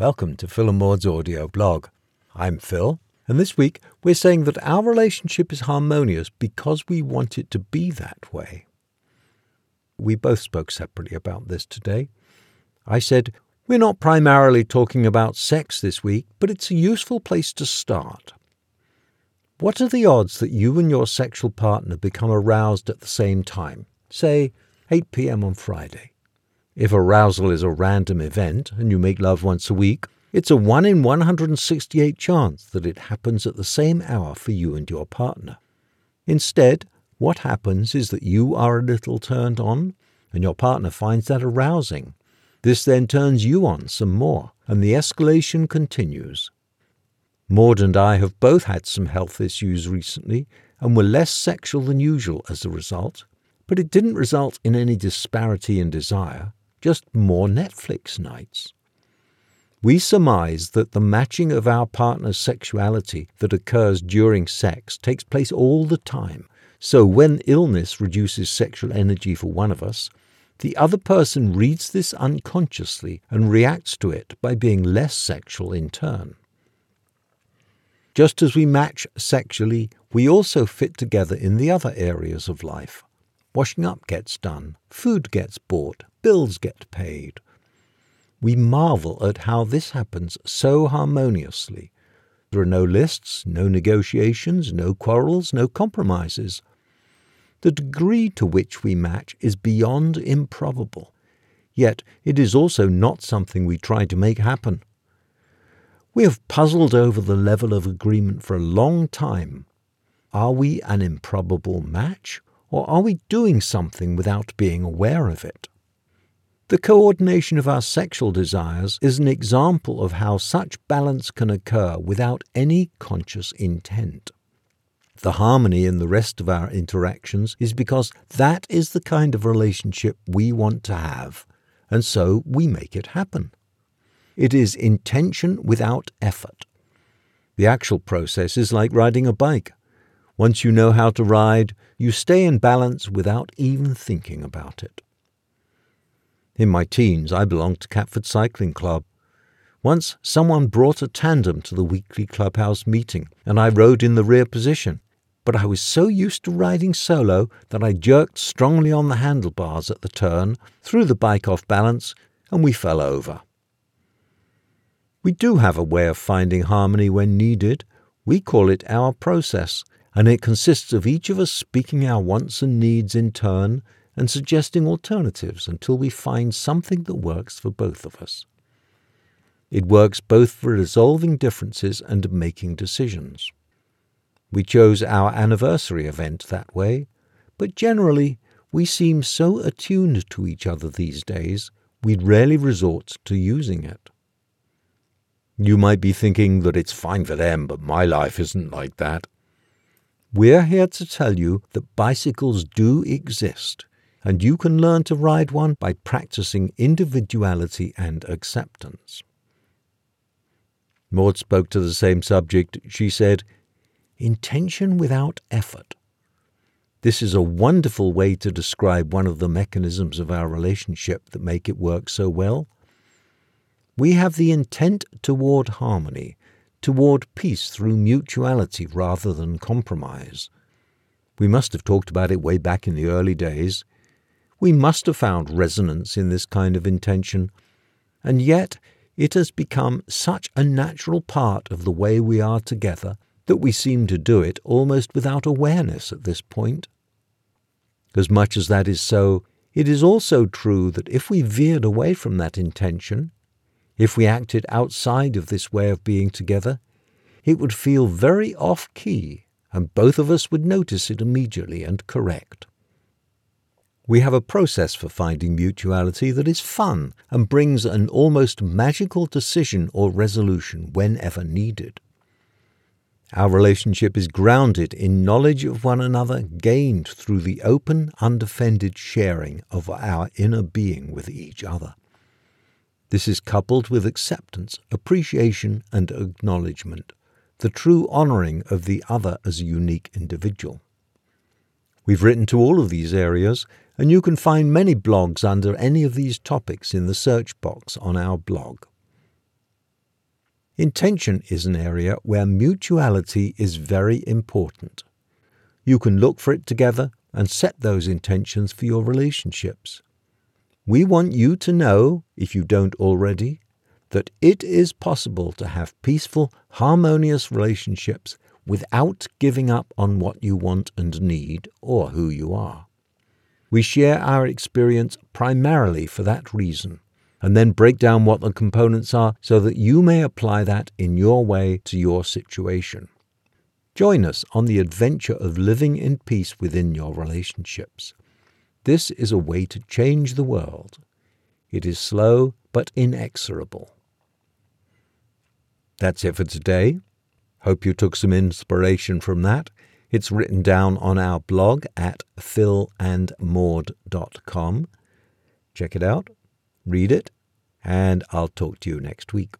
Welcome to Phil and Maud's audio blog. I'm Phil, and this week we're saying that our relationship is harmonious because we want it to be that way. We both spoke separately about this today. I said, We're not primarily talking about sex this week, but it's a useful place to start. What are the odds that you and your sexual partner become aroused at the same time, say 8 pm on Friday? If arousal is a random event and you make love once a week, it's a 1 in 168 chance that it happens at the same hour for you and your partner. Instead, what happens is that you are a little turned on and your partner finds that arousing. This then turns you on some more, and the escalation continues. Maud and I have both had some health issues recently and were less sexual than usual as a result, but it didn't result in any disparity in desire just more Netflix nights. We surmise that the matching of our partner's sexuality that occurs during sex takes place all the time. So when illness reduces sexual energy for one of us, the other person reads this unconsciously and reacts to it by being less sexual in turn. Just as we match sexually, we also fit together in the other areas of life. Washing up gets done, food gets bought, bills get paid. We marvel at how this happens so harmoniously. There are no lists, no negotiations, no quarrels, no compromises. The degree to which we match is beyond improbable, yet it is also not something we try to make happen. We have puzzled over the level of agreement for a long time. Are we an improbable match, or are we doing something without being aware of it? The coordination of our sexual desires is an example of how such balance can occur without any conscious intent. The harmony in the rest of our interactions is because that is the kind of relationship we want to have, and so we make it happen. It is intention without effort. The actual process is like riding a bike. Once you know how to ride, you stay in balance without even thinking about it. In my teens, I belonged to Catford Cycling Club. Once, someone brought a tandem to the weekly clubhouse meeting, and I rode in the rear position. But I was so used to riding solo that I jerked strongly on the handlebars at the turn, threw the bike off balance, and we fell over. We do have a way of finding harmony when needed. We call it our process, and it consists of each of us speaking our wants and needs in turn and suggesting alternatives until we find something that works for both of us. It works both for resolving differences and making decisions. We chose our anniversary event that way, but generally we seem so attuned to each other these days we'd rarely resort to using it. You might be thinking that it's fine for them, but my life isn't like that. We're here to tell you that bicycles do exist and you can learn to ride one by practicing individuality and acceptance. Maud spoke to the same subject. She said, Intention without effort. This is a wonderful way to describe one of the mechanisms of our relationship that make it work so well. We have the intent toward harmony, toward peace through mutuality rather than compromise. We must have talked about it way back in the early days. We must have found resonance in this kind of intention, and yet it has become such a natural part of the way we are together that we seem to do it almost without awareness at this point. As much as that is so, it is also true that if we veered away from that intention, if we acted outside of this way of being together, it would feel very off key, and both of us would notice it immediately and correct. We have a process for finding mutuality that is fun and brings an almost magical decision or resolution whenever needed. Our relationship is grounded in knowledge of one another gained through the open, undefended sharing of our inner being with each other. This is coupled with acceptance, appreciation, and acknowledgement, the true honoring of the other as a unique individual. We've written to all of these areas, and you can find many blogs under any of these topics in the search box on our blog. Intention is an area where mutuality is very important. You can look for it together and set those intentions for your relationships. We want you to know, if you don't already, that it is possible to have peaceful, harmonious relationships without giving up on what you want and need or who you are. We share our experience primarily for that reason and then break down what the components are so that you may apply that in your way to your situation. Join us on the adventure of living in peace within your relationships. This is a way to change the world. It is slow but inexorable. That's it for today. Hope you took some inspiration from that. It's written down on our blog at philandmaud.com. Check it out read it, and I'll talk to you next week.